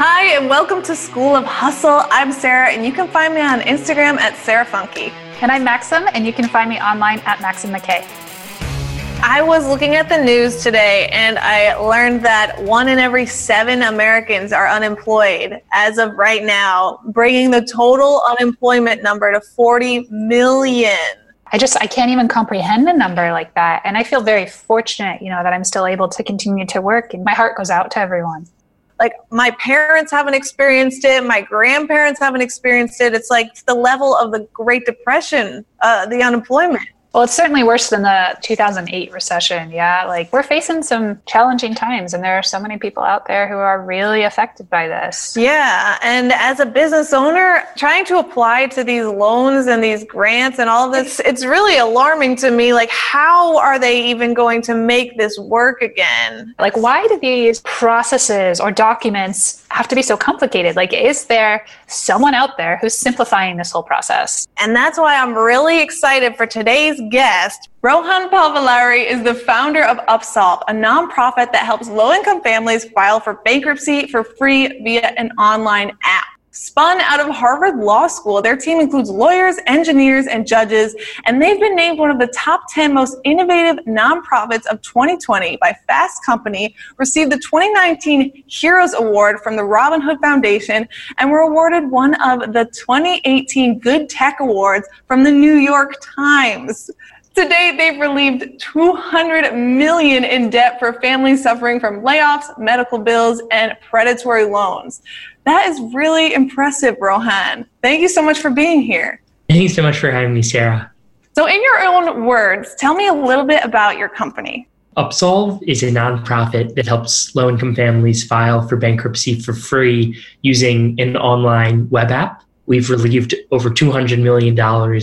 Hi, and welcome to School of Hustle. I'm Sarah, and you can find me on Instagram at Sarah Funky. And I'm Maxim, and you can find me online at Maxim McKay. I was looking at the news today and I learned that one in every seven Americans are unemployed as of right now, bringing the total unemployment number to 40 million. I just I can't even comprehend a number like that and I feel very fortunate, you know, that I'm still able to continue to work and my heart goes out to everyone. Like my parents haven't experienced it, my grandparents haven't experienced it. It's like the level of the Great Depression, uh, the unemployment. Well, it's certainly worse than the 2008 recession. Yeah. Like we're facing some challenging times, and there are so many people out there who are really affected by this. Yeah. And as a business owner, trying to apply to these loans and these grants and all this, it's really alarming to me. Like, how are they even going to make this work again? Like, why do these processes or documents have to be so complicated? Like, is there someone out there who's simplifying this whole process? And that's why I'm really excited for today's guest. Rohan Pavuluri is the founder of Upsolve, a nonprofit that helps low income families file for bankruptcy for free via an online app. Spun out of Harvard Law School, their team includes lawyers, engineers, and judges, and they've been named one of the top 10 most innovative nonprofits of 2020 by Fast Company, received the 2019 Heroes Award from the Robin Hood Foundation, and were awarded one of the 2018 Good Tech Awards from the New York Times. Today, they've relieved 200 million in debt for families suffering from layoffs, medical bills, and predatory loans. That is really impressive, Rohan. Thank you so much for being here. Thank you so much for having me, Sarah. So, in your own words, tell me a little bit about your company. Upsolve is a nonprofit that helps low income families file for bankruptcy for free using an online web app. We've relieved over $200 million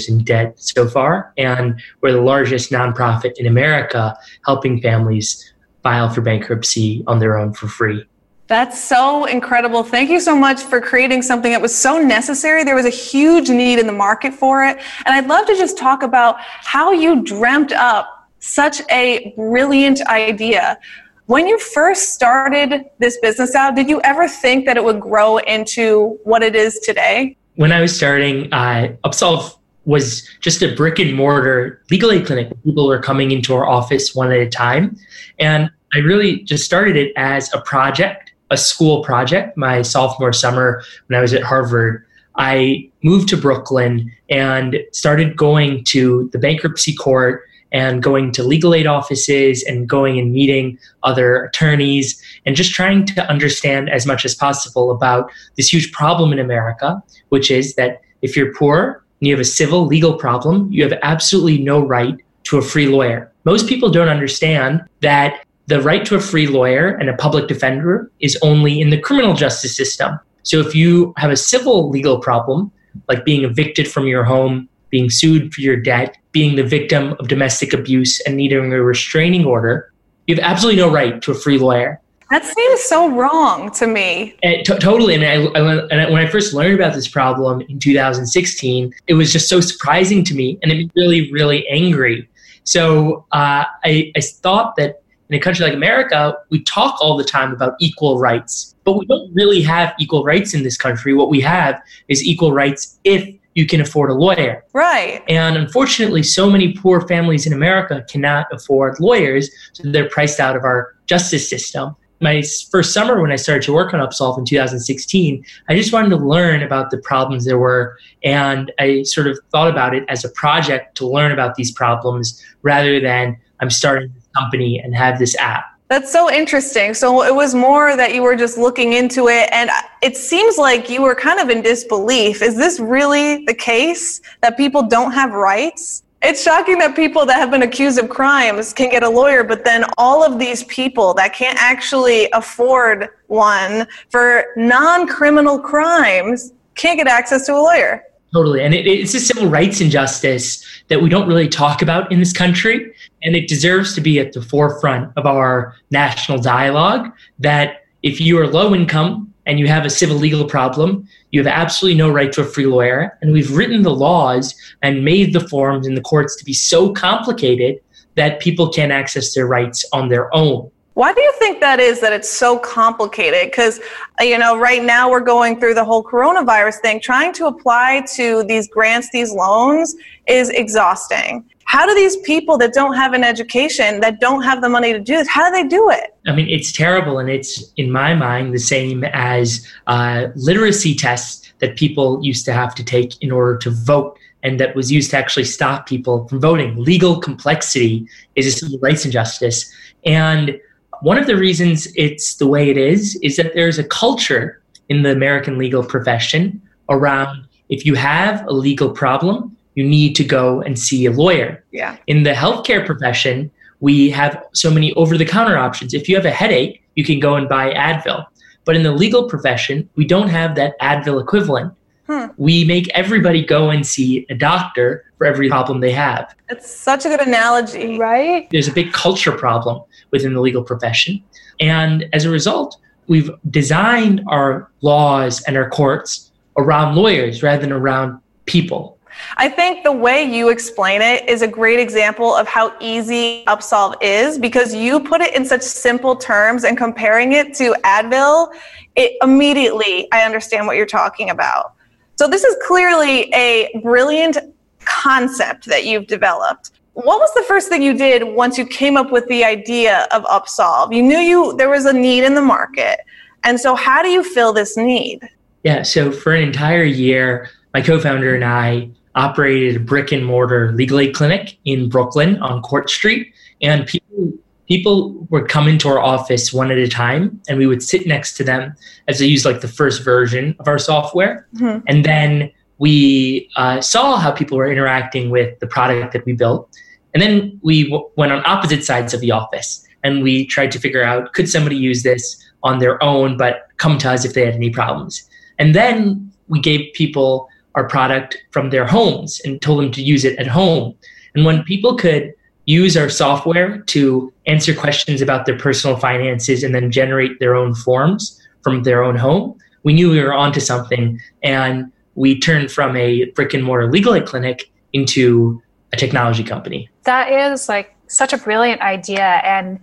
in debt so far, and we're the largest nonprofit in America helping families file for bankruptcy on their own for free. That's so incredible. Thank you so much for creating something that was so necessary. There was a huge need in the market for it. And I'd love to just talk about how you dreamt up such a brilliant idea. When you first started this business out, did you ever think that it would grow into what it is today? When I was starting, uh, Upsolve was just a brick and mortar legal aid clinic. People were coming into our office one at a time. And I really just started it as a project a school project my sophomore summer when I was at Harvard. I moved to Brooklyn and started going to the bankruptcy court and going to legal aid offices and going and meeting other attorneys and just trying to understand as much as possible about this huge problem in America, which is that if you're poor and you have a civil legal problem, you have absolutely no right to a free lawyer. Most people don't understand that the right to a free lawyer and a public defender is only in the criminal justice system. So if you have a civil legal problem, like being evicted from your home, being sued for your debt, being the victim of domestic abuse, and needing a restraining order, you have absolutely no right to a free lawyer. That seems so wrong to me. And t- totally. I mean, I, I, and when I first learned about this problem in 2016, it was just so surprising to me, and it made me really, really angry. So uh, I, I thought that in a country like America, we talk all the time about equal rights, but we don't really have equal rights in this country. What we have is equal rights if you can afford a lawyer. Right. And unfortunately, so many poor families in America cannot afford lawyers, so they're priced out of our justice system. My first summer when I started to work on Upsolve in 2016, I just wanted to learn about the problems there were. And I sort of thought about it as a project to learn about these problems rather than I'm starting company and have this app. That's so interesting. So it was more that you were just looking into it, and it seems like you were kind of in disbelief. Is this really the case that people don't have rights? It's shocking that people that have been accused of crimes can get a lawyer, but then all of these people that can't actually afford one for non criminal crimes can't get access to a lawyer. Totally. And it, it's a civil rights injustice that we don't really talk about in this country. And it deserves to be at the forefront of our national dialogue that if you are low income and you have a civil legal problem, you have absolutely no right to a free lawyer. And we've written the laws and made the forms in the courts to be so complicated that people can't access their rights on their own. Why do you think that is that it's so complicated? Because, you know, right now we're going through the whole coronavirus thing. Trying to apply to these grants, these loans is exhausting. How do these people that don't have an education, that don't have the money to do this, how do they do it? I mean, it's terrible. And it's, in my mind, the same as uh, literacy tests that people used to have to take in order to vote and that was used to actually stop people from voting. Legal complexity is a civil rights injustice. And one of the reasons it's the way it is is that there's a culture in the American legal profession around if you have a legal problem, you need to go and see a lawyer. Yeah. In the healthcare profession, we have so many over the counter options. If you have a headache, you can go and buy Advil. But in the legal profession, we don't have that Advil equivalent. Hmm. We make everybody go and see a doctor for every problem they have. It's such a good analogy. Right? There's a big culture problem within the legal profession. And as a result, we've designed our laws and our courts around lawyers rather than around people. I think the way you explain it is a great example of how easy Upsolve is because you put it in such simple terms and comparing it to Advil, it immediately I understand what you're talking about. So this is clearly a brilliant concept that you've developed. What was the first thing you did once you came up with the idea of Upsolve? You knew you there was a need in the market. And so how do you fill this need? Yeah, so for an entire year, my co-founder and I operated a brick and mortar legal aid clinic in Brooklyn on Court Street and people people would come into our office one at a time and we would sit next to them as they used like the first version of our software mm-hmm. and then we uh, saw how people were interacting with the product that we built. And then we w- went on opposite sides of the office and we tried to figure out could somebody use this on their own but come to us if they had any problems? And then we gave people our product from their homes and told them to use it at home. And when people could use our software to answer questions about their personal finances and then generate their own forms from their own home, we knew we were onto something. And we turned from a brick and mortar legal aid clinic into a technology company. That is like such a brilliant idea. And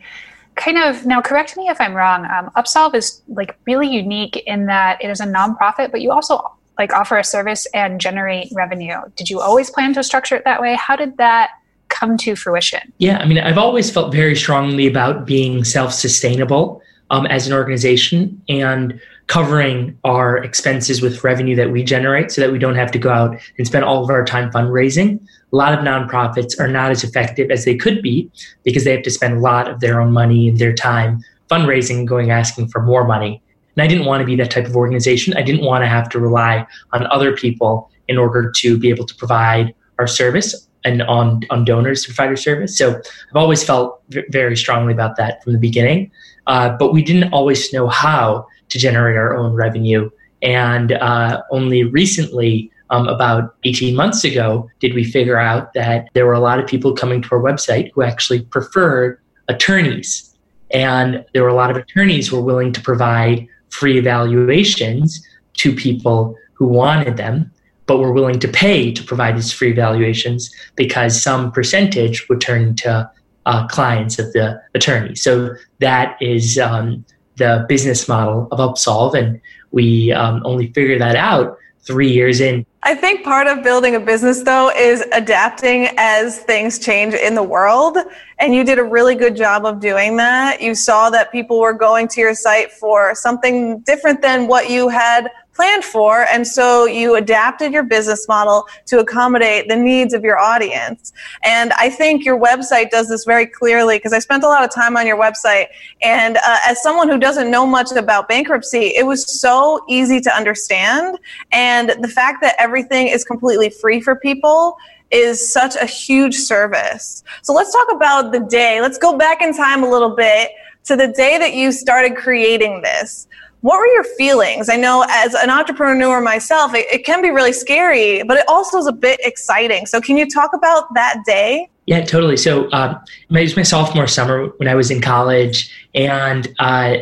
kind of now correct me if i'm wrong um, upsolve is like really unique in that it is a nonprofit but you also like offer a service and generate revenue did you always plan to structure it that way how did that come to fruition? Yeah, I mean, I've always felt very strongly about being self sustainable um, as an organization and covering our expenses with revenue that we generate so that we don't have to go out and spend all of our time fundraising. A lot of nonprofits are not as effective as they could be because they have to spend a lot of their own money and their time fundraising, going asking for more money. And I didn't want to be that type of organization. I didn't want to have to rely on other people in order to be able to provide our service and on on donors to provide our service. So I've always felt v- very strongly about that from the beginning. Uh, but we didn't always know how to generate our own revenue, and uh, only recently. Um, about 18 months ago, did we figure out that there were a lot of people coming to our website who actually preferred attorneys. And there were a lot of attorneys who were willing to provide free evaluations to people who wanted them but were willing to pay to provide these free evaluations because some percentage would turn to uh, clients of the attorney. So that is um, the business model of Upsolve, and we um, only figured that out three years in. I think part of building a business, though, is adapting as things change in the world. And you did a really good job of doing that. You saw that people were going to your site for something different than what you had planned for. And so you adapted your business model to accommodate the needs of your audience. And I think your website does this very clearly because I spent a lot of time on your website. And uh, as someone who doesn't know much about bankruptcy, it was so easy to understand. And the fact that everything is completely free for people is such a huge service. So let's talk about the day. Let's go back in time a little bit to the day that you started creating this. What were your feelings? I know as an entrepreneur myself, it, it can be really scary, but it also is a bit exciting. So, can you talk about that day? Yeah, totally. So, uh, it was my sophomore summer when I was in college, and uh,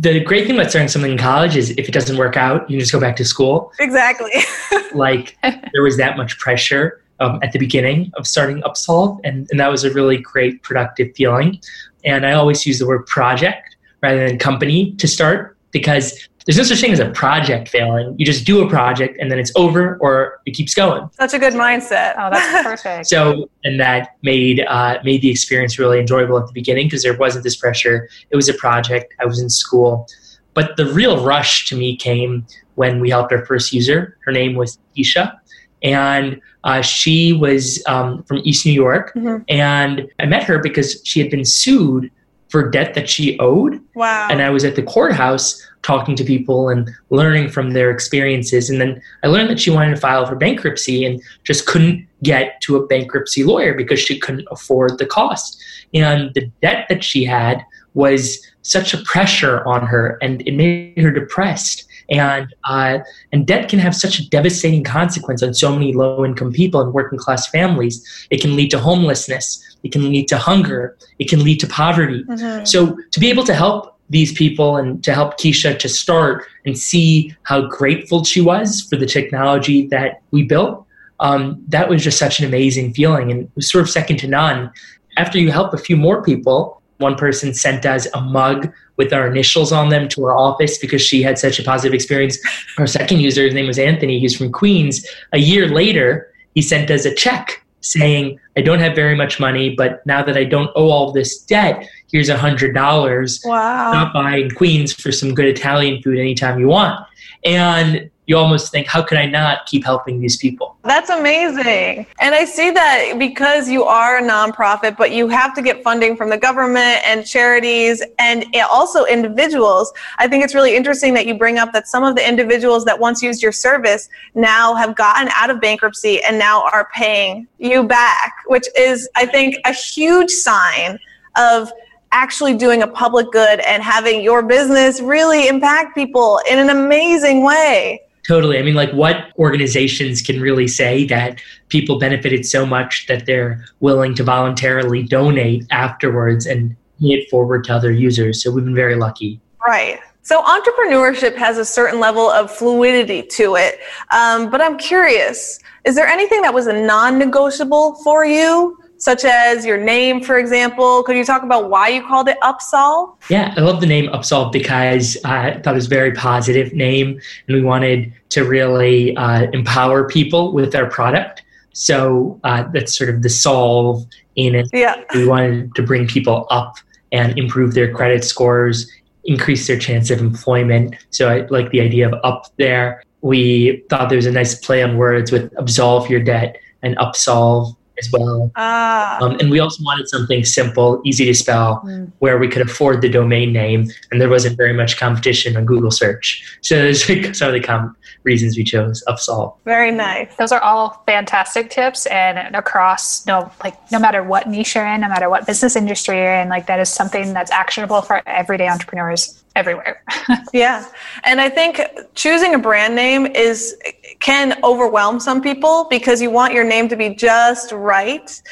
the great thing about starting something in college is if it doesn't work out, you can just go back to school. Exactly. like there was that much pressure um, at the beginning of starting Upsolve, and, and that was a really great, productive feeling. And I always use the word project rather than company to start because there's no such thing as a project failing. You just do a project and then it's over or it keeps going. Such a good mindset. Oh, that's perfect. so, and that made uh, made the experience really enjoyable at the beginning because there wasn't this pressure. It was a project. I was in school, but the real rush to me came when we helped our first user. Her name was Keisha, and uh, she was um, from East New York. Mm-hmm. And I met her because she had been sued for debt that she owed. Wow. And I was at the courthouse talking to people and learning from their experiences. And then I learned that she wanted to file for bankruptcy and just couldn't get to a bankruptcy lawyer because she couldn't afford the cost. And the debt that she had was such a pressure on her and it made her depressed. And uh, and debt can have such a devastating consequence on so many low income people and working class families. It can lead to homelessness. It can lead to hunger. It can lead to poverty. Mm-hmm. So to be able to help these people and to help Keisha to start and see how grateful she was for the technology that we built. Um, that was just such an amazing feeling and it was sort of second to none. After you help a few more people, one person sent us a mug with our initials on them to our office because she had such a positive experience. Our second user, his name was Anthony, he's from Queens. A year later, he sent us a check saying, I don't have very much money, but now that I don't owe all this debt, here's a hundred dollars. Wow. Stop by in Queens for some good Italian food anytime you want. And you almost think, how could I not keep helping these people? That's amazing. And I see that because you are a nonprofit, but you have to get funding from the government and charities and also individuals. I think it's really interesting that you bring up that some of the individuals that once used your service now have gotten out of bankruptcy and now are paying you back, which is, I think, a huge sign of actually doing a public good and having your business really impact people in an amazing way. Totally. I mean, like, what organizations can really say that people benefited so much that they're willing to voluntarily donate afterwards and it forward to other users? So we've been very lucky. Right. So entrepreneurship has a certain level of fluidity to it. Um, but I'm curious, is there anything that was a non negotiable for you? Such as your name, for example. Could you talk about why you called it Upsolve? Yeah, I love the name Upsolve because I thought it was a very positive name, and we wanted to really uh, empower people with our product. So uh, that's sort of the solve in it. Yeah. We wanted to bring people up and improve their credit scores, increase their chance of employment. So I like the idea of up there. We thought there was a nice play on words with absolve your debt and upsolve as well. Ah. Um, and we also wanted something simple, easy to spell, mm. where we could afford the domain name, and there wasn't very much competition on Google search. So those are some of the com- reasons we chose Upsolve. Very nice. Those are all fantastic tips, and across no like no matter what niche you're in, no matter what business industry you're in, like that is something that's actionable for everyday entrepreneurs everywhere. yeah. And I think choosing a brand name is can overwhelm some people because you want your name to be just right.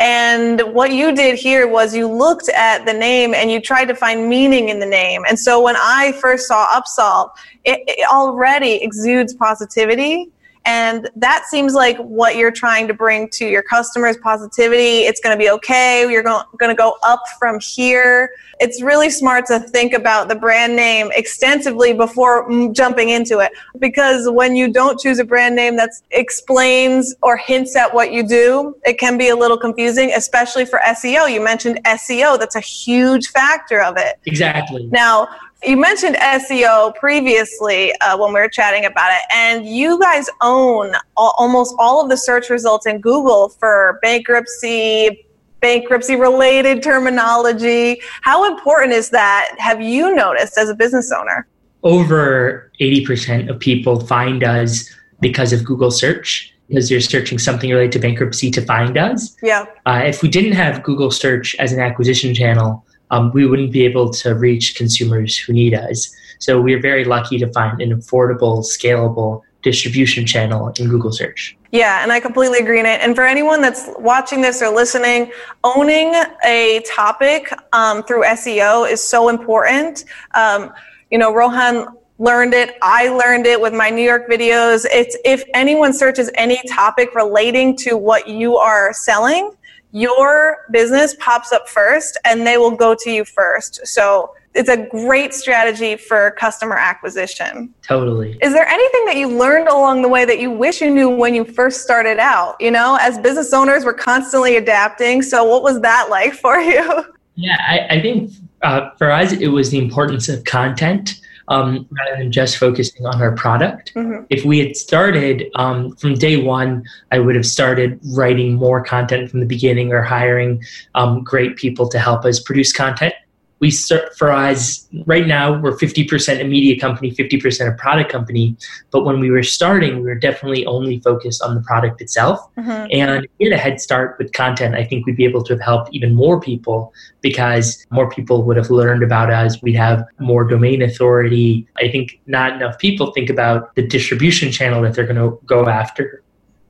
And what you did here was you looked at the name and you tried to find meaning in the name. And so when I first saw Upsolve, it, it already exudes positivity and that seems like what you're trying to bring to your customers positivity. It's going to be okay. You're going to go up from here. It's really smart to think about the brand name extensively before jumping into it. Because when you don't choose a brand name that explains or hints at what you do, it can be a little confusing, especially for SEO. You mentioned SEO, that's a huge factor of it. Exactly. Now, you mentioned SEO previously uh, when we were chatting about it, and you guys own all, almost all of the search results in Google for bankruptcy, bankruptcy related terminology. How important is that? Have you noticed as a business owner? Over 80% of people find us because of Google search because you're searching something related to bankruptcy to find us. Yeah. Uh, if we didn't have Google search as an acquisition channel, um, we wouldn't be able to reach consumers who need us. So we're very lucky to find an affordable, scalable distribution channel in Google search. Yeah, and I completely agree. And for anyone that's watching this or listening, owning a topic um, through SEO is so important. Um, you know, Rohan learned it. I learned it with my New York videos. It's if anyone searches any topic relating to what you are selling, your business pops up first and they will go to you first. So it's a great strategy for customer acquisition. Totally. Is there anything that you learned along the way that you wish you knew when you first started out? You know, as business owners, we're constantly adapting. So, what was that like for you? Yeah, I, I think uh, for us, it was the importance of content um, rather than just focusing on our product. Mm-hmm. If we had started um, from day one, I would have started writing more content from the beginning or hiring um, great people to help us produce content we start for us right now we're 50% a media company 50% a product company. But when we were starting we were definitely only focused on the product itself. Mm-hmm. and we had a head start with content. I think we'd be able to have helped even more people because more people would have learned about us. We'd have more domain authority. I think not enough people think about the distribution channel that they're going to go after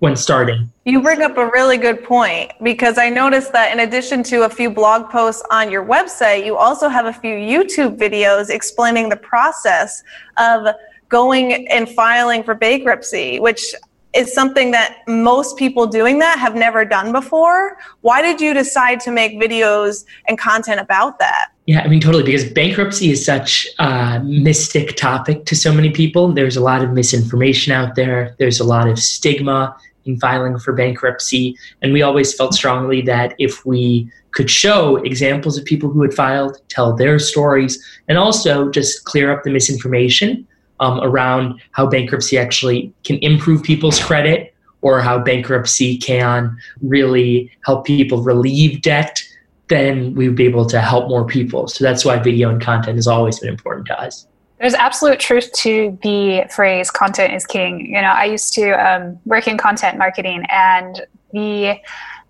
when starting. You bring up a really good point because I noticed that in addition to a few blog posts on your website, you also have a few YouTube videos explaining the process of going and filing for bankruptcy, which is something that most people doing that have never done before. Why did you decide to make videos and content about that? Yeah, I mean, totally, because bankruptcy is such a mystic topic to so many people. There's a lot of misinformation out there, there's a lot of stigma in filing for bankruptcy. And we always felt strongly that if we could show examples of people who had filed, tell their stories, and also just clear up the misinformation um, around how bankruptcy actually can improve people's credit or how bankruptcy can really help people relieve debt, then we would be able to help more people. So that's why video and content has always been important to us. There's absolute truth to the phrase content is king. You know, I used to um, work in content marketing and the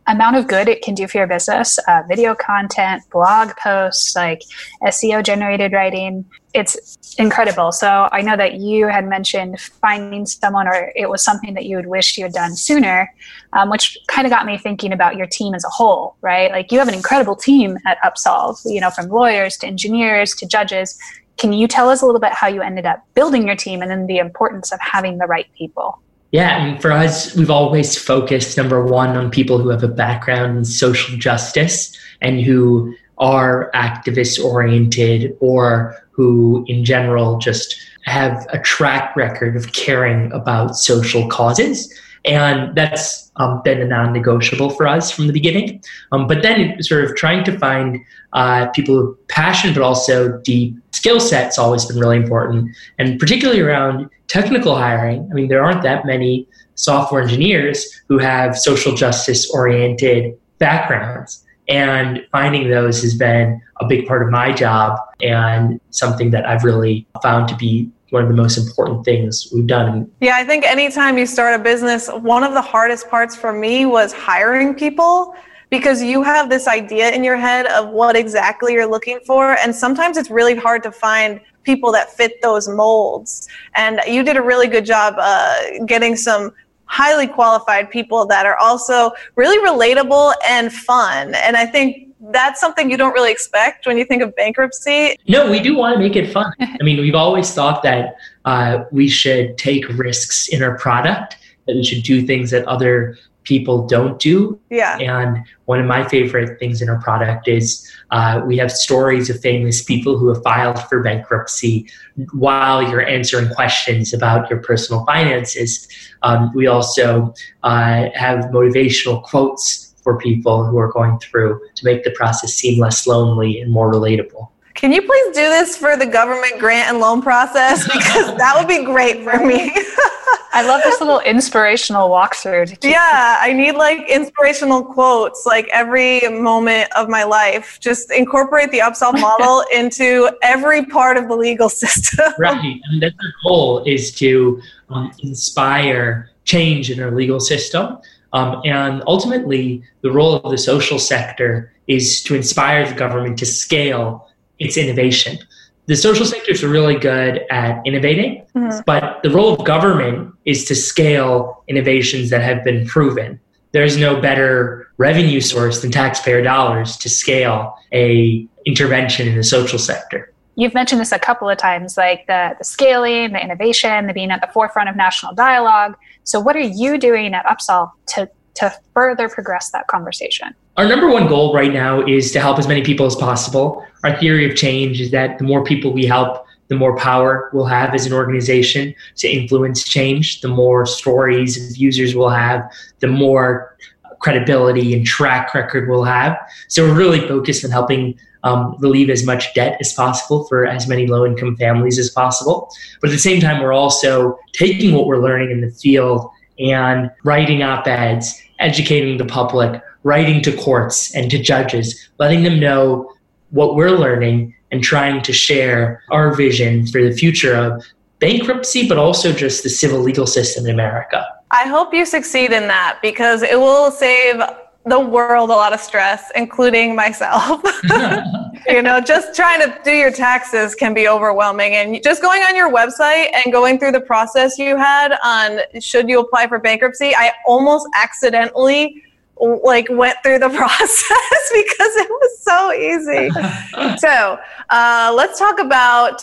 amount of good it can do for your business uh, video content blog posts like seo generated writing it's incredible. So i know that you had mentioned finding someone or it was something that you would wish you had done sooner um, which kind of got me thinking about your team as a whole right? Like you have an incredible team at upsolve you know from lawyers to engineers to judges can you tell us a little bit how you ended up building your team and then the importance of having the right people? Yeah, mean, for us, we've always focused number one on people who have a background in social justice and who are activist oriented or who, in general, just have a track record of caring about social causes. And that's um, been a non negotiable for us from the beginning. Um, but then, sort of trying to find uh, people with passion, but also deep skill set's always been really important. And particularly around technical hiring, I mean, there aren't that many software engineers who have social justice oriented backgrounds. And finding those has been a big part of my job and something that I've really found to be one of the most important things we've done. Yeah, I think anytime you start a business, one of the hardest parts for me was hiring people because you have this idea in your head of what exactly you're looking for. And sometimes it's really hard to find people that fit those molds. And you did a really good job uh, getting some highly qualified people that are also really relatable and fun. And I think that's something you don't really expect when you think of bankruptcy. No, we do want to make it fun. I mean, we've always thought that uh, we should take risks in our product, that we should do things that other people don't do. Yeah. And one of my favorite things in our product is uh, we have stories of famous people who have filed for bankruptcy while you're answering questions about your personal finances. Um, we also uh, have motivational quotes for people who are going through to make the process seem less lonely and more relatable. Can you please do this for the government grant and loan process? Because that would be great for me. I love this little inspirational walkthrough. Yeah, I need like inspirational quotes like every moment of my life. Just incorporate the Upsolve model into every part of the legal system. Right. And that's our goal is to um, inspire change in our legal system um, and ultimately, the role of the social sector is to inspire the government to scale its innovation. The social sectors are really good at innovating, mm-hmm. but the role of government is to scale innovations that have been proven. There's no better revenue source than taxpayer dollars to scale a intervention in the social sector. you've mentioned this a couple of times, like the, the scaling, the innovation, the being at the forefront of national dialogue. So, what are you doing at Upsolve to to further progress that conversation? Our number one goal right now is to help as many people as possible. Our theory of change is that the more people we help, the more power we'll have as an organization to influence change, the more stories of users we'll have, the more credibility and track record we'll have. So we're really focused on helping um, relieve as much debt as possible for as many low income families as possible. But at the same time, we're also taking what we're learning in the field and writing op eds, educating the public, writing to courts and to judges, letting them know what we're learning and trying to share our vision for the future of bankruptcy, but also just the civil legal system in America. I hope you succeed in that because it will save the world a lot of stress, including myself. you know, just trying to do your taxes can be overwhelming. And just going on your website and going through the process you had on should you apply for bankruptcy, I almost accidentally like went through the process because it was so easy. so uh, let's talk about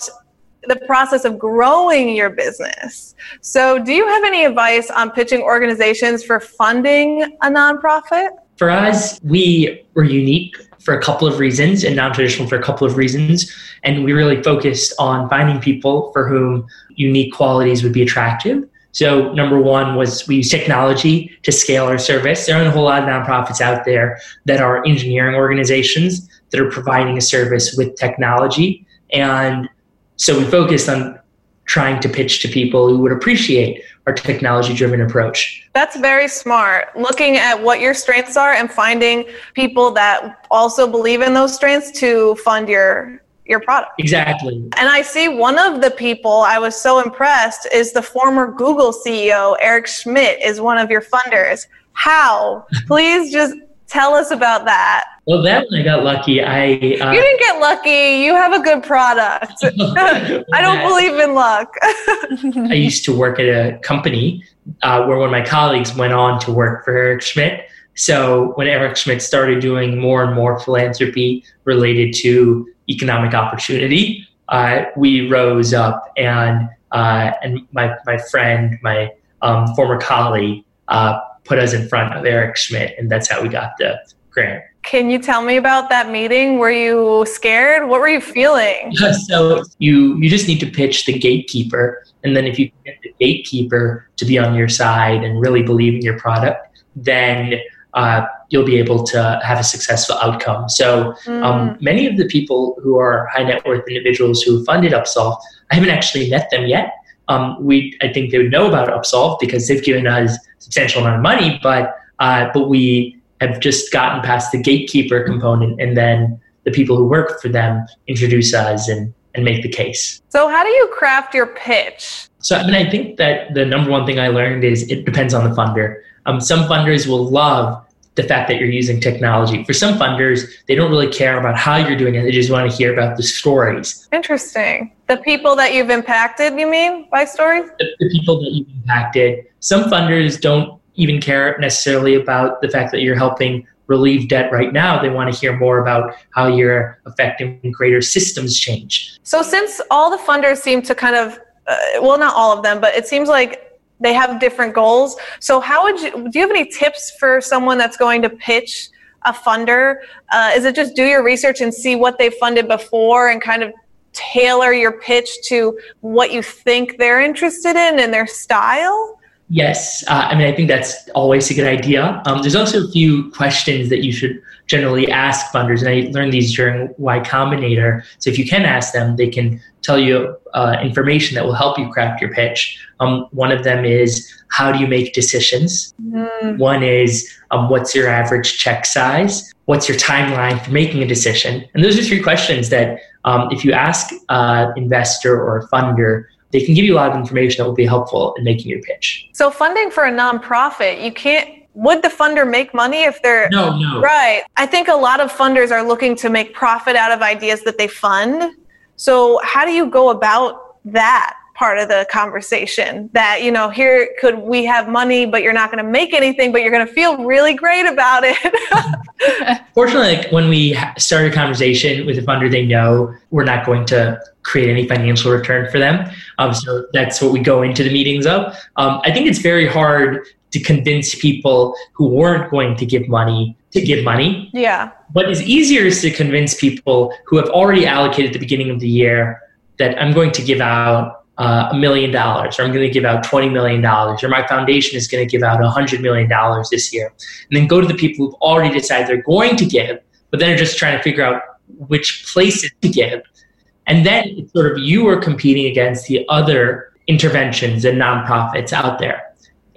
the process of growing your business. So, do you have any advice on pitching organizations for funding a nonprofit? For us, we were unique for a couple of reasons and non traditional for a couple of reasons. And we really focused on finding people for whom unique qualities would be attractive. So, number one was we use technology to scale our service. There aren't a whole lot of nonprofits out there that are engineering organizations that are providing a service with technology. And so, we focused on trying to pitch to people who would appreciate our technology driven approach. That's very smart. Looking at what your strengths are and finding people that also believe in those strengths to fund your your product. Exactly. And I see one of the people I was so impressed is the former Google CEO Eric Schmidt is one of your funders. How? Please just Tell us about that. Well, that one I got lucky. I uh, you didn't get lucky. You have a good product. I don't believe in luck. I used to work at a company uh, where one of my colleagues went on to work for Eric Schmidt. So when Eric Schmidt started doing more and more philanthropy related to economic opportunity, uh, we rose up and uh, and my my friend, my um, former colleague, uh, put us in front of Eric Schmidt, and that's how we got the grant. Can you tell me about that meeting? Were you scared? What were you feeling? so you you just need to pitch the gatekeeper, and then if you get the gatekeeper to be on your side and really believe in your product, then uh, you'll be able to have a successful outcome. So mm. um, many of the people who are high net worth individuals who funded Upsolve, I haven't actually met them yet um, we I think they would know about Upsolve because they've given us a substantial amount of money, but uh, but we have just gotten past the gatekeeper component, and then the people who work for them introduce us and and make the case. So how do you craft your pitch? So I mean, I think that the number one thing I learned is it depends on the funder. Um, some funders will love the fact that you're using technology. For some funders, they don't really care about how you're doing it. They just want to hear about the stories. Interesting. The people that you've impacted, you mean, by stories? The, the people that you've impacted. Some funders don't even care necessarily about the fact that you're helping relieve debt right now. They want to hear more about how you're affecting greater systems change. So, since all the funders seem to kind of, uh, well, not all of them, but it seems like they have different goals. So, how would you do? You have any tips for someone that's going to pitch a funder? Uh, is it just do your research and see what they funded before and kind of tailor your pitch to what you think they're interested in and their style? Yes, uh, I mean I think that's always a good idea. Um, there's also a few questions that you should generally ask funders, and I learned these during Y Combinator. So if you can ask them, they can tell you uh, information that will help you craft your pitch. Um, one of them is how do you make decisions? Mm. One is um, what's your average check size? What's your timeline for making a decision? And those are three questions that um, if you ask an investor or a funder, they can give you a lot of information that will be helpful in making your pitch. So funding for a nonprofit, you can't would the funder make money if they're no no. Right. I think a lot of funders are looking to make profit out of ideas that they fund. So how do you go about that part of the conversation? That you know here could we have money but you're not going to make anything but you're going to feel really great about it. Fortunately like when we start a conversation with a funder they know we're not going to create any financial return for them um, so that's what we go into the meetings of um, i think it's very hard to convince people who weren't going to give money to give money yeah what is easier is to convince people who have already allocated at the beginning of the year that i'm going to give out uh, a million dollars, or I'm going to give out $20 million, or my foundation is going to give out $100 million this year. And then go to the people who've already decided they're going to give, but then are just trying to figure out which places to give. And then it's sort of you are competing against the other interventions and nonprofits out there.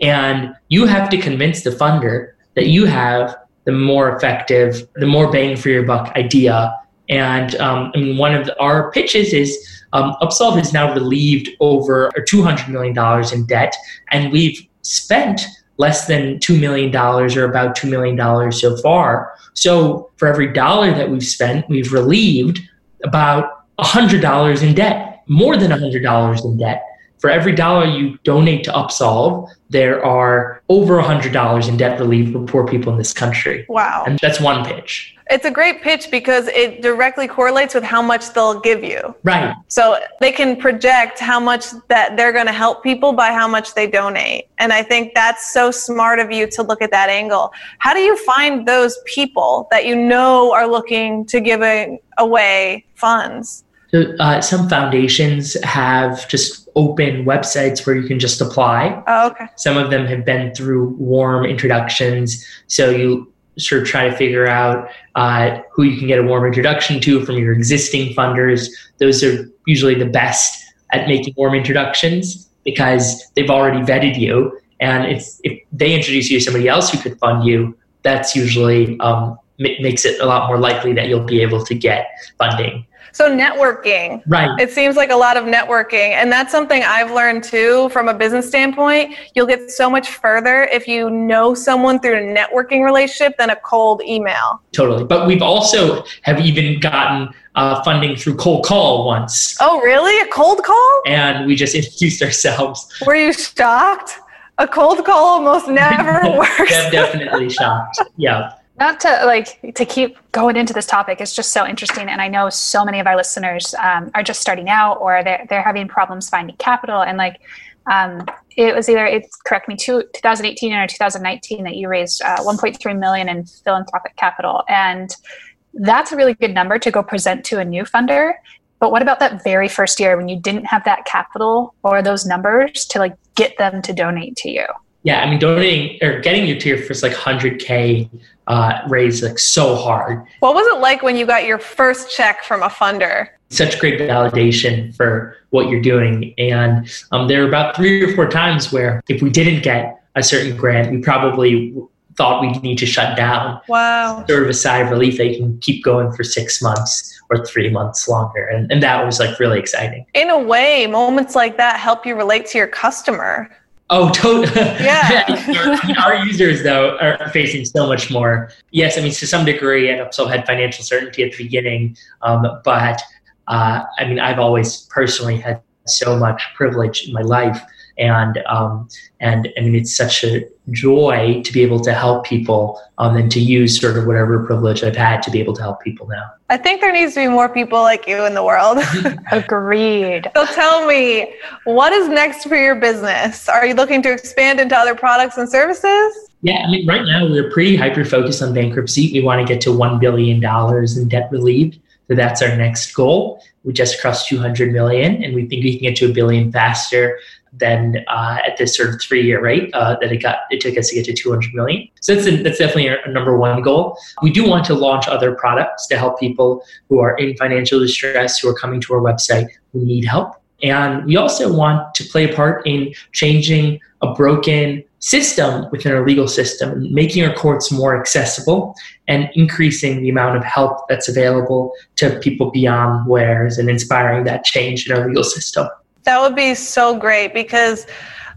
And you have to convince the funder that you have the more effective, the more bang for your buck idea. And um, I mean, one of the, our pitches is um, Upsolve has now relieved over $200 million in debt, and we've spent less than $2 million or about $2 million so far. So for every dollar that we've spent, we've relieved about $100 in debt, more than $100 in debt. For every dollar you donate to Upsolve, there are over $100 in debt relief for poor people in this country. Wow. And that's one pitch. It's a great pitch because it directly correlates with how much they'll give you. Right. So they can project how much that they're going to help people by how much they donate. And I think that's so smart of you to look at that angle. How do you find those people that you know are looking to give away funds? So, uh, some foundations have just open websites where you can just apply. Oh, okay. Some of them have been through warm introductions. So you sort of try to figure out uh, who you can get a warm introduction to from your existing funders. Those are usually the best at making warm introductions because they've already vetted you. And if, if they introduce you to somebody else who could fund you, that's usually um, makes it a lot more likely that you'll be able to get funding. So networking. Right. It seems like a lot of networking. And that's something I've learned too from a business standpoint. You'll get so much further if you know someone through a networking relationship than a cold email. Totally. But we've also have even gotten uh, funding through cold call once. Oh, really? A cold call? And we just introduced ourselves. Were you shocked? A cold call almost never works. Definitely shocked. Yeah not to like to keep going into this topic it's just so interesting and i know so many of our listeners um, are just starting out or they're, they're having problems finding capital and like um, it was either it's correct me two, 2018 or 2019 that you raised uh, 1.3 million in philanthropic capital and that's a really good number to go present to a new funder but what about that very first year when you didn't have that capital or those numbers to like get them to donate to you? Yeah, I mean, donating or getting you to your first like 100K uh, raise like so hard. What was it like when you got your first check from a funder? Such great validation for what you're doing. And um, there were about three or four times where if we didn't get a certain grant, we probably thought we'd need to shut down. Wow. Sort of a sigh of relief that you can keep going for six months or three months longer. And, and that was like really exciting. In a way, moments like that help you relate to your customer Oh, totally. Yeah. our, our, users, though, are facing so much more. Yes, I mean, to some degree, and Upsolve had financial certainty at the beginning, um, but uh, I mean, I've always personally had so much privilege in my life and um, and I mean it's such a joy to be able to help people um, and to use sort of whatever privilege I've had to be able to help people now. I think there needs to be more people like you in the world. Agreed. So tell me, what is next for your business? Are you looking to expand into other products and services? Yeah, I mean, right now we're pretty hyper focused on bankruptcy. We want to get to $1 billion in debt relief. So that's our next goal. We just crossed 200 million and we think we can get to a billion faster than uh, at this sort of three year rate uh, that it got it took us to get to 200 million. So that's, a, that's definitely a number one goal. We do want to launch other products to help people who are in financial distress who are coming to our website who need help. And we also want to play a part in changing a broken system within our legal system, making our courts more accessible and increasing the amount of help that's available to people beyond lawyers and inspiring that change in our legal system. That would be so great because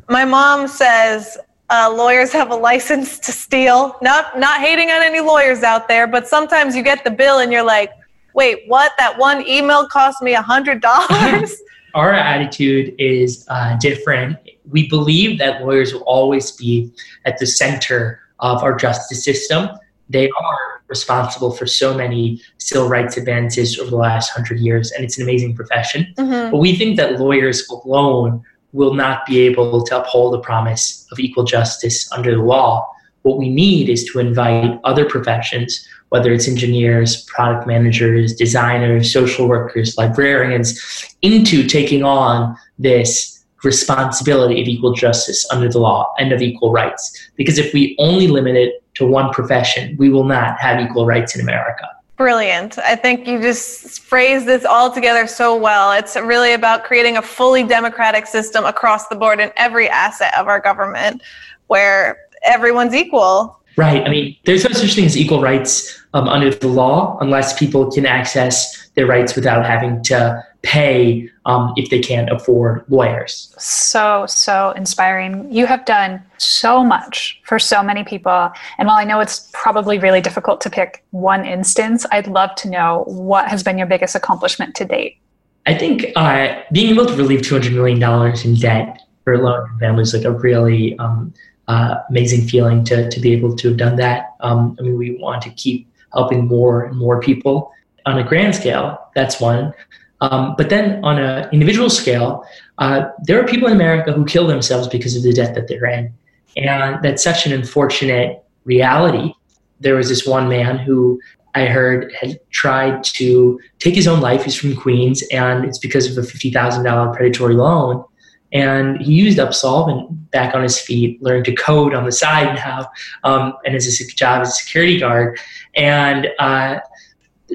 my mom says uh, lawyers have a license to steal. Not not hating on any lawyers out there, but sometimes you get the bill and you're like, wait, what? That one email cost me a hundred dollars. Our attitude is uh, different. We believe that lawyers will always be at the center of our justice system. They are responsible for so many civil rights advances over the last hundred years, and it's an amazing profession. Mm-hmm. But we think that lawyers alone will not be able to uphold the promise of equal justice under the law. What we need is to invite other professions, whether it's engineers, product managers, designers, social workers, librarians, into taking on this responsibility of equal justice under the law and of equal rights. Because if we only limit it to one profession, we will not have equal rights in America. Brilliant. I think you just phrased this all together so well. It's really about creating a fully democratic system across the board in every asset of our government where everyone's equal. Right. I mean, there's no such thing as equal rights um, under the law unless people can access their rights without having to pay um, if they can't afford lawyers. So, so inspiring. You have done so much for so many people. And while I know it's probably really difficult to pick one instance, I'd love to know what has been your biggest accomplishment to date. I think uh, being able to relieve $200 million in debt for a low income families like a really um, uh, amazing feeling to, to be able to have done that. Um, I mean, we want to keep helping more and more people on a grand scale. That's one. Um, but then on an individual scale, uh, there are people in America who kill themselves because of the debt that they're in. And that's such an unfortunate reality. There was this one man who I heard had tried to take his own life. He's from Queens, and it's because of a $50,000 predatory loan. And he used Upsolve and back on his feet, learned to code on the side now, um, and has a job as a security guard. And uh,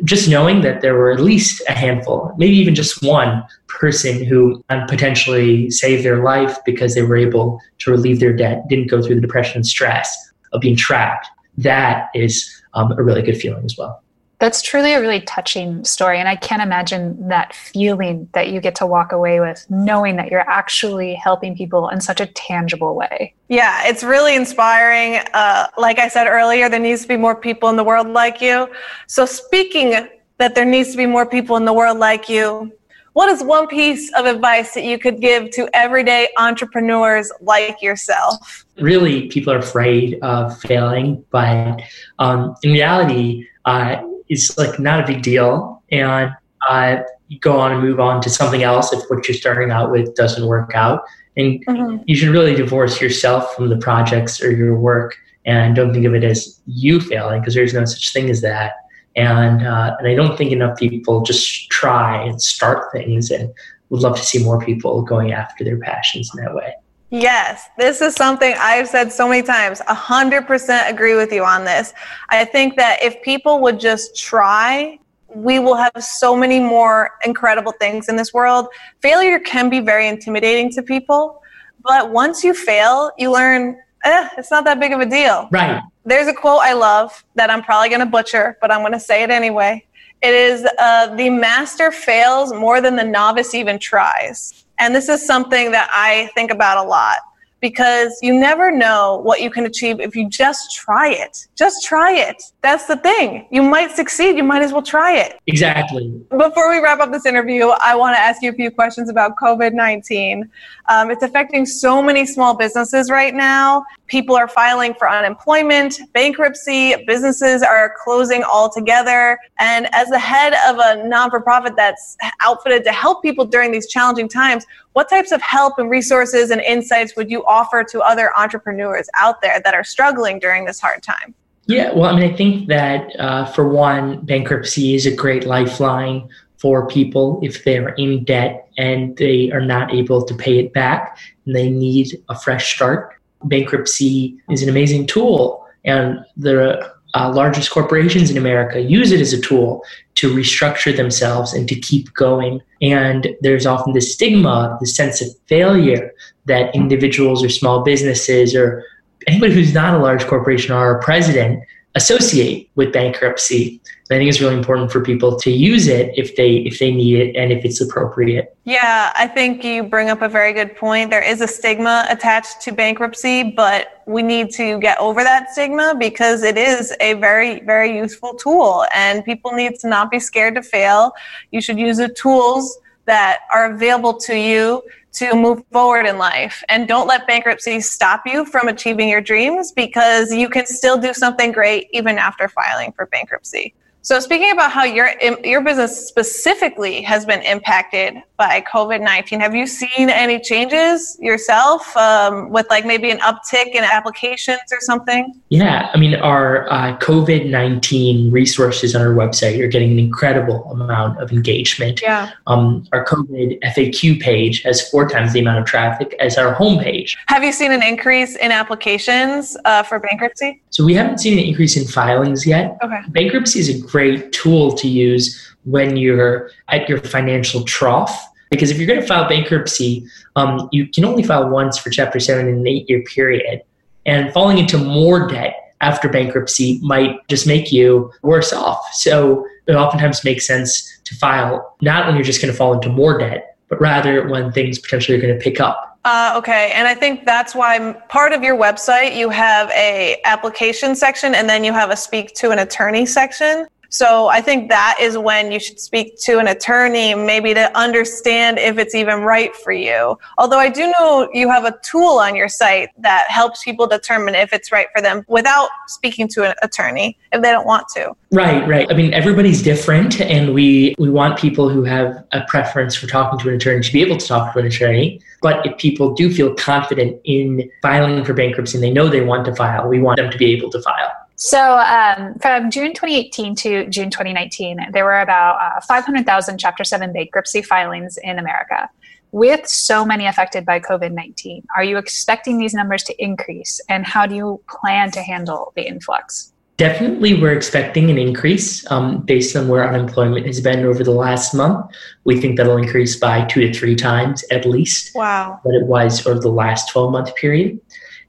just knowing that there were at least a handful, maybe even just one person who potentially saved their life because they were able to relieve their debt, didn't go through the depression and stress of being trapped, that is um, a really good feeling as well. That's truly a really touching story. And I can't imagine that feeling that you get to walk away with knowing that you're actually helping people in such a tangible way. Yeah, it's really inspiring. Uh, like I said earlier, there needs to be more people in the world like you. So, speaking that there needs to be more people in the world like you, what is one piece of advice that you could give to everyday entrepreneurs like yourself? Really, people are afraid of failing, but um, in reality, uh, is like not a big deal, and uh, go on and move on to something else if what you're starting out with doesn't work out. And mm-hmm. you should really divorce yourself from the projects or your work, and don't think of it as you failing because there's no such thing as that. And uh, and I don't think enough people just try and start things, and would love to see more people going after their passions in that way. Yes, this is something I've said so many times. 100% agree with you on this. I think that if people would just try, we will have so many more incredible things in this world. Failure can be very intimidating to people, but once you fail, you learn, eh, it's not that big of a deal. Right. There's a quote I love that I'm probably going to butcher, but I'm going to say it anyway. It is uh, the master fails more than the novice even tries. And this is something that I think about a lot because you never know what you can achieve if you just try it. Just try it. That's the thing. You might succeed. You might as well try it. Exactly. Before we wrap up this interview, I want to ask you a few questions about COVID 19. Um, it's affecting so many small businesses right now. People are filing for unemployment, bankruptcy, businesses are closing altogether. And as the head of a non for profit that's outfitted to help people during these challenging times, what types of help and resources and insights would you offer to other entrepreneurs out there that are struggling during this hard time? Yeah, well, I mean, I think that uh, for one, bankruptcy is a great lifeline for people if they're in debt and they are not able to pay it back and they need a fresh start. Bankruptcy is an amazing tool, and the uh, largest corporations in America use it as a tool to restructure themselves and to keep going. And there's often this stigma, the sense of failure that individuals or small businesses or anybody who's not a large corporation or a president associate with bankruptcy. I think it's really important for people to use it if they if they need it and if it's appropriate. Yeah, I think you bring up a very good point. There is a stigma attached to bankruptcy, but we need to get over that stigma because it is a very very useful tool and people need to not be scared to fail. You should use the tools that are available to you to move forward in life. And don't let bankruptcy stop you from achieving your dreams because you can still do something great even after filing for bankruptcy. So, speaking about how your your business specifically has been impacted by COVID nineteen, have you seen any changes yourself um, with like maybe an uptick in applications or something? Yeah, I mean, our uh, COVID nineteen resources on our website are getting an incredible amount of engagement. Yeah. Um, our COVID FAQ page has four times the amount of traffic as our homepage. Have you seen an increase in applications uh, for bankruptcy? So we haven't seen an increase in filings yet. Okay. Bankruptcy is a great tool to use when you're at your financial trough. Because if you're going to file bankruptcy, um, you can only file once for Chapter 7 in an eight year period. And falling into more debt after bankruptcy might just make you worse off. So it oftentimes makes sense to file not when you're just going to fall into more debt, but rather when things potentially are going to pick up. Uh, okay, and I think that's why part of your website you have a application section and then you have a speak to an attorney section. So I think that is when you should speak to an attorney, maybe to understand if it's even right for you. Although I do know you have a tool on your site that helps people determine if it's right for them without speaking to an attorney if they don't want to. Right, right. I mean, everybody's different, and we we want people who have a preference for talking to an attorney to be able to talk to an attorney. But if people do feel confident in filing for bankruptcy and they know they want to file, we want them to be able to file. So, um, from June 2018 to June 2019, there were about uh, 500,000 Chapter 7 bankruptcy filings in America. With so many affected by COVID 19, are you expecting these numbers to increase? And how do you plan to handle the influx? Definitely, we're expecting an increase um, based on where unemployment has been over the last month. We think that'll increase by two to three times at least wow. what it was over the last 12 month period.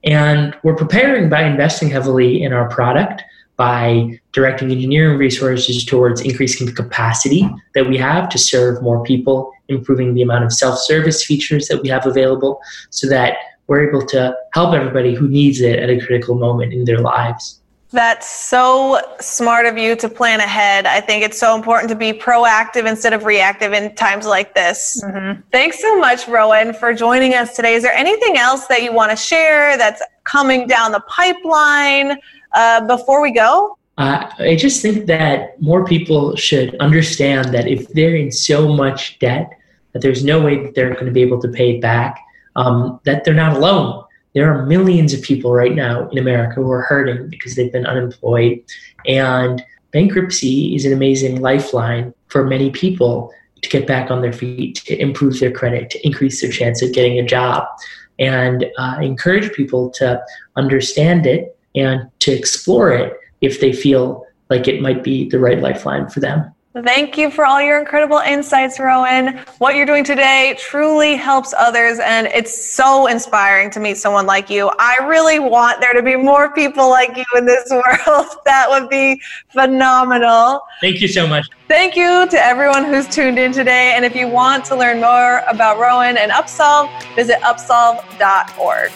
And we're preparing by investing heavily in our product, by directing engineering resources towards increasing the capacity that we have to serve more people, improving the amount of self service features that we have available so that we're able to help everybody who needs it at a critical moment in their lives. That's so smart of you to plan ahead. I think it's so important to be proactive instead of reactive in times like this. Mm-hmm. Thanks so much, Rohan, for joining us today. Is there anything else that you want to share that's coming down the pipeline uh, before we go? Uh, I just think that more people should understand that if they're in so much debt that there's no way that they're going to be able to pay it back, um, that they're not alone there are millions of people right now in America who are hurting because they've been unemployed. And bankruptcy is an amazing lifeline for many people to get back on their feet, to improve their credit, to increase their chance of getting a job, and uh, encourage people to understand it and to explore it if they feel like it might be the right lifeline for them. Thank you for all your incredible insights, Rohan. What you're doing today truly helps others, and it's so inspiring to meet someone like you. I really want there to be more people like you in this world. That would be phenomenal. Thank you so much. Thank you to everyone who's tuned in today. And if you want to learn more about Rohan and Upsolve, visit upsolve.org.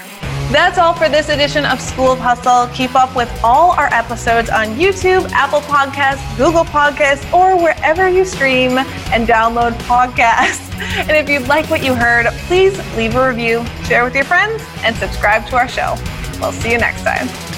That's all for this edition of School of Hustle. Keep up with all our episodes on YouTube, Apple Podcasts, Google Podcasts, or wherever you stream and download podcasts. And if you like what you heard, please leave a review, share with your friends, and subscribe to our show. We'll see you next time.